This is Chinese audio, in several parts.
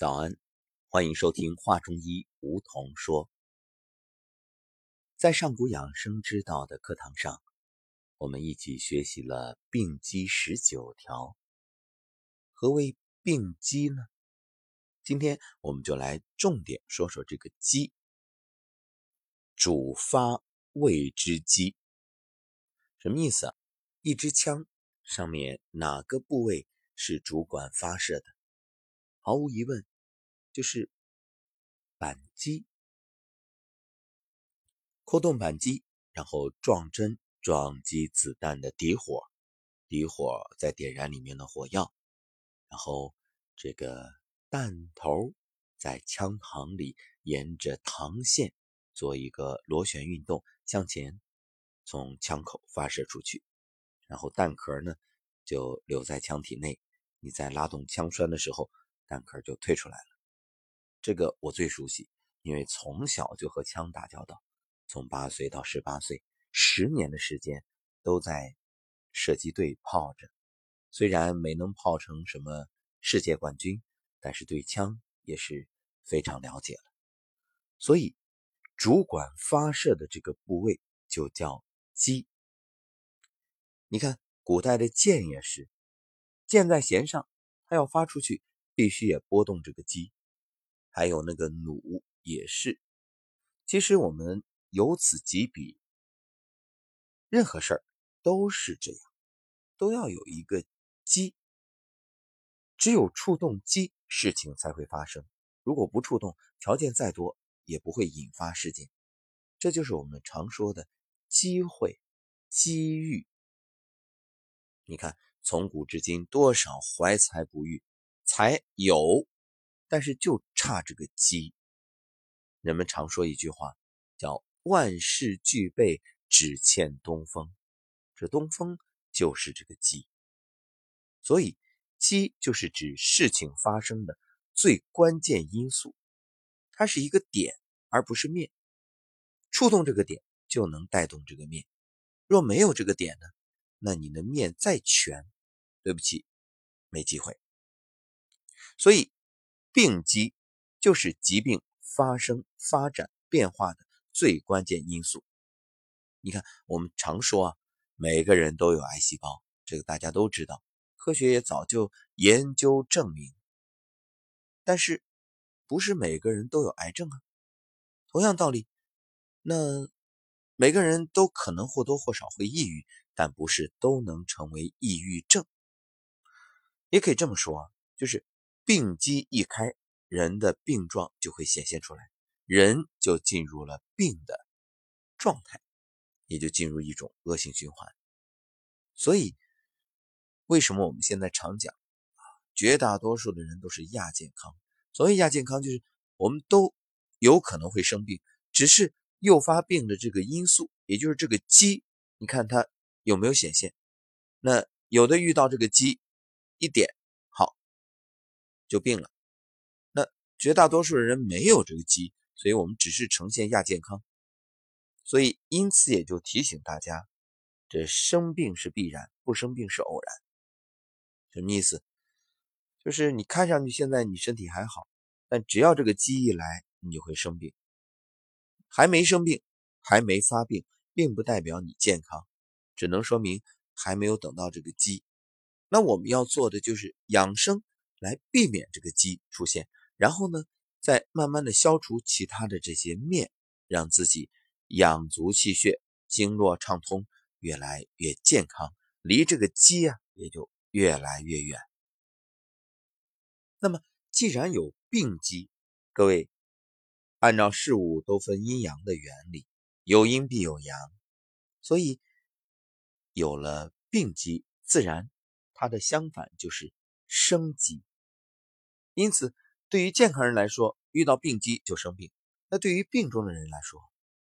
早安，欢迎收听《话中医》，梧桐说。在上古养生之道的课堂上，我们一起学习了病机十九条。何谓病机呢？今天我们就来重点说说这个机。主发谓之机，什么意思啊？一支枪上面哪个部位是主管发射的？毫无疑问。就是扳机，扣动扳机，然后撞针撞击子弹的底火，底火再点燃里面的火药，然后这个弹头在枪膛里沿着膛线做一个螺旋运动向前，从枪口发射出去，然后弹壳呢就留在枪体内，你在拉动枪栓的时候，弹壳就退出来了。这个我最熟悉，因为从小就和枪打交道，从八岁到十八岁，十年的时间都在射击队泡着。虽然没能泡成什么世界冠军，但是对枪也是非常了解了。所以，主管发射的这个部位就叫机。你看，古代的箭也是，箭在弦上，它要发出去，必须也拨动这个机。还有那个弩也是，其实我们由此及彼，任何事儿都是这样，都要有一个机，只有触动机，事情才会发生。如果不触动，条件再多也不会引发事件。这就是我们常说的机会、机遇。你看，从古至今，多少怀才不遇，才有。但是就差这个机。人们常说一句话，叫“万事俱备，只欠东风”。这东风就是这个机。所以，机就是指事情发生的最关键因素，它是一个点，而不是面。触动这个点，就能带动这个面。若没有这个点呢，那你的面再全，对不起，没机会。所以。病机就是疾病发生、发展、变化的最关键因素。你看，我们常说啊，每个人都有癌细胞，这个大家都知道，科学也早就研究证明。但是，不是每个人都有癌症啊。同样道理，那每个人都可能或多或少会抑郁，但不是都能成为抑郁症。也可以这么说啊，就是。病机一开，人的病状就会显现出来，人就进入了病的状态，也就进入一种恶性循环。所以，为什么我们现在常讲啊，绝大多数的人都是亚健康？所谓亚健康，就是我们都有可能会生病，只是诱发病的这个因素，也就是这个机，你看它有没有显现？那有的遇到这个机一点。就病了，那绝大多数人没有这个机，所以我们只是呈现亚健康，所以因此也就提醒大家，这生病是必然，不生病是偶然。什么意思？就是你看上去现在你身体还好，但只要这个机一来，你就会生病。还没生病，还没发病，并不代表你健康，只能说明还没有等到这个机。那我们要做的就是养生。来避免这个积出现，然后呢，再慢慢的消除其他的这些面，让自己养足气血，经络畅通，越来越健康，离这个积啊也就越来越远。那么既然有病机，各位按照事物都分阴阳的原理，有阴必有阳，所以有了病机，自然它的相反就是生机。因此，对于健康人来说，遇到病机就生病；那对于病中的人来说，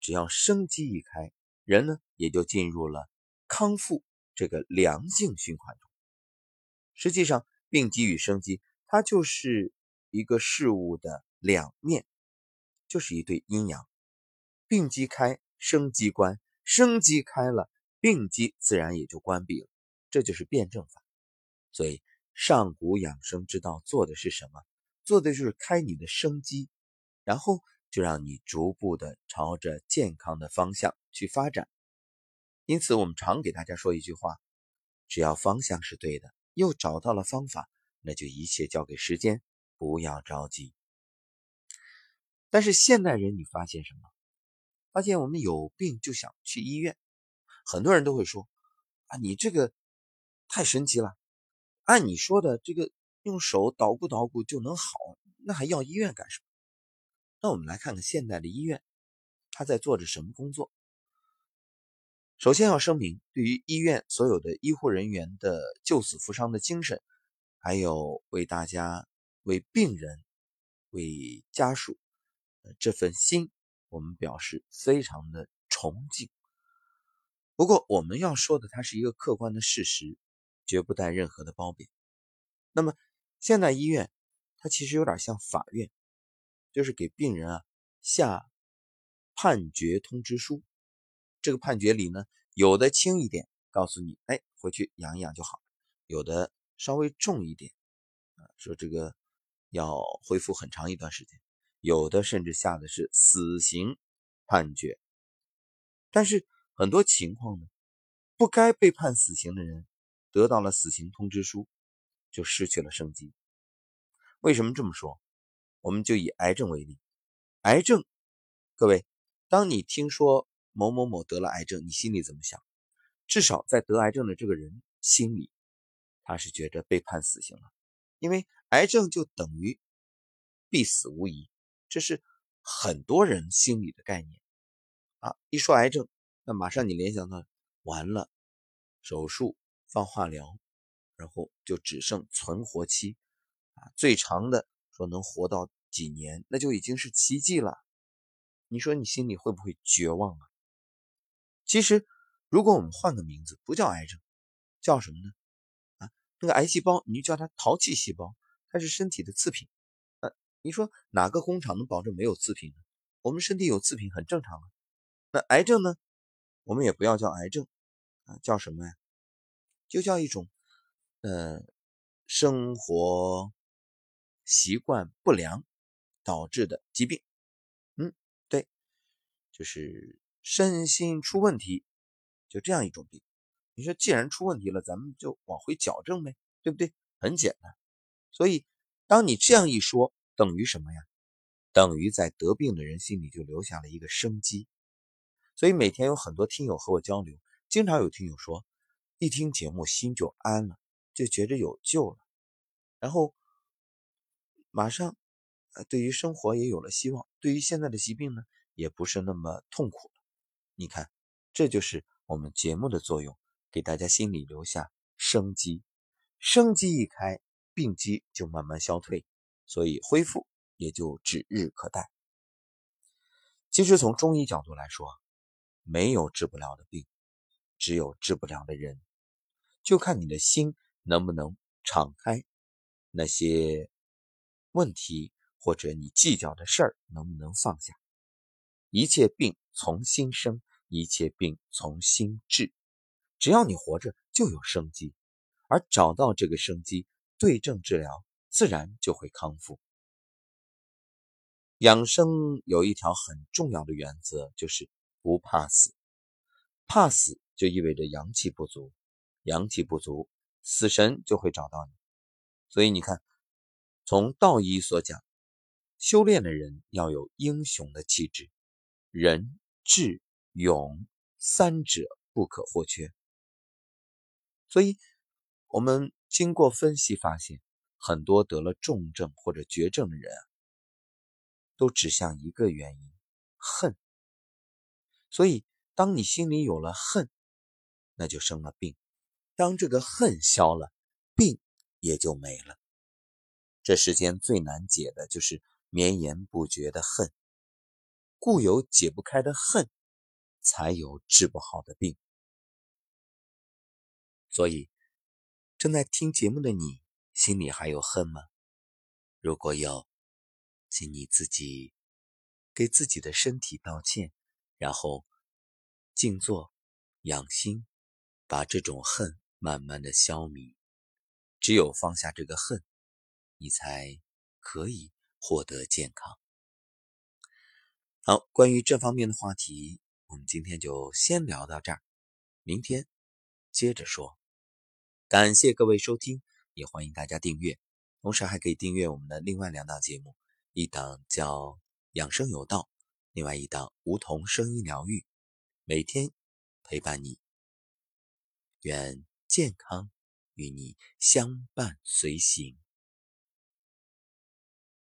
只要生机一开，人呢也就进入了康复这个良性循环中。实际上，病机与生机，它就是一个事物的两面，就是一对阴阳。病机开，生机关；生机开了，病机自然也就关闭了。这就是辩证法。所以。上古养生之道做的是什么？做的就是开你的生机，然后就让你逐步的朝着健康的方向去发展。因此，我们常给大家说一句话：只要方向是对的，又找到了方法，那就一切交给时间，不要着急。但是现代人，你发现什么？发现我们有病就想去医院，很多人都会说：“啊，你这个太神奇了，按你说的这个用手捣鼓捣鼓就能好，那还要医院干什么？”那我们来看看现代的医院，他在做着什么工作？首先要声明，对于医院所有的医护人员的救死扶伤的精神，还有为大家、为病人、为家属这份心，我们表示非常的崇敬。不过，我们要说的，它是一个客观的事实，绝不带任何的褒贬。那么，现代医院它其实有点像法院，就是给病人啊下判决通知书。这个判决里呢，有的轻一点，告诉你，哎，回去养一养就好；有的稍微重一点，啊，说这个要恢复很长一段时间；有的甚至下的是死刑判决。但是很多情况呢，不该被判死刑的人得到了死刑通知书，就失去了生机。为什么这么说？我们就以癌症为例，癌症，各位，当你听说。某某某得了癌症，你心里怎么想？至少在得癌症的这个人心里，他是觉得被判死刑了，因为癌症就等于必死无疑，这是很多人心里的概念啊。一说癌症，那马上你联想到完了，手术放化疗，然后就只剩存活期啊，最长的说能活到几年，那就已经是奇迹了。你说你心里会不会绝望啊？其实，如果我们换个名字，不叫癌症，叫什么呢？啊，那个癌细胞，你就叫它淘气细胞，它是身体的次品。呃，你说哪个工厂能保证没有次品呢？我们身体有次品很正常啊。那癌症呢？我们也不要叫癌症，啊，叫什么呀？就叫一种，呃，生活习惯不良导致的疾病。嗯，对，就是。身心出问题，就这样一种病。你说既然出问题了，咱们就往回矫正呗，对不对？很简单。所以，当你这样一说，等于什么呀？等于在得病的人心里就留下了一个生机。所以每天有很多听友和我交流，经常有听友说，一听节目心就安了，就觉着有救了，然后马上，对于生活也有了希望，对于现在的疾病呢，也不是那么痛苦了。你看，这就是我们节目的作用，给大家心里留下生机。生机一开，病机就慢慢消退，所以恢复也就指日可待。其实从中医角度来说，没有治不了的病，只有治不了的人。就看你的心能不能敞开，那些问题或者你计较的事儿能不能放下。一切病从心生，一切病从心治。只要你活着，就有生机，而找到这个生机，对症治疗，自然就会康复。养生有一条很重要的原则，就是不怕死。怕死就意味着阳气不足，阳气不足，死神就会找到你。所以你看，从道医所讲，修炼的人要有英雄的气质。仁、智、勇三者不可或缺，所以，我们经过分析发现，很多得了重症或者绝症的人，都指向一个原因：恨。所以，当你心里有了恨，那就生了病；当这个恨消了，病也就没了。这世间最难解的就是绵延不绝的恨。故有解不开的恨，才有治不好的病。所以，正在听节目的你，心里还有恨吗？如果有，请你自己给自己的身体道歉，然后静坐养心，把这种恨慢慢的消弭。只有放下这个恨，你才可以获得健康。好，关于这方面的话题，我们今天就先聊到这儿，明天接着说。感谢各位收听，也欢迎大家订阅，同时还可以订阅我们的另外两档节目，一档叫《养生有道》，另外一档《梧桐声音疗愈》，每天陪伴你，愿健康与你相伴随行。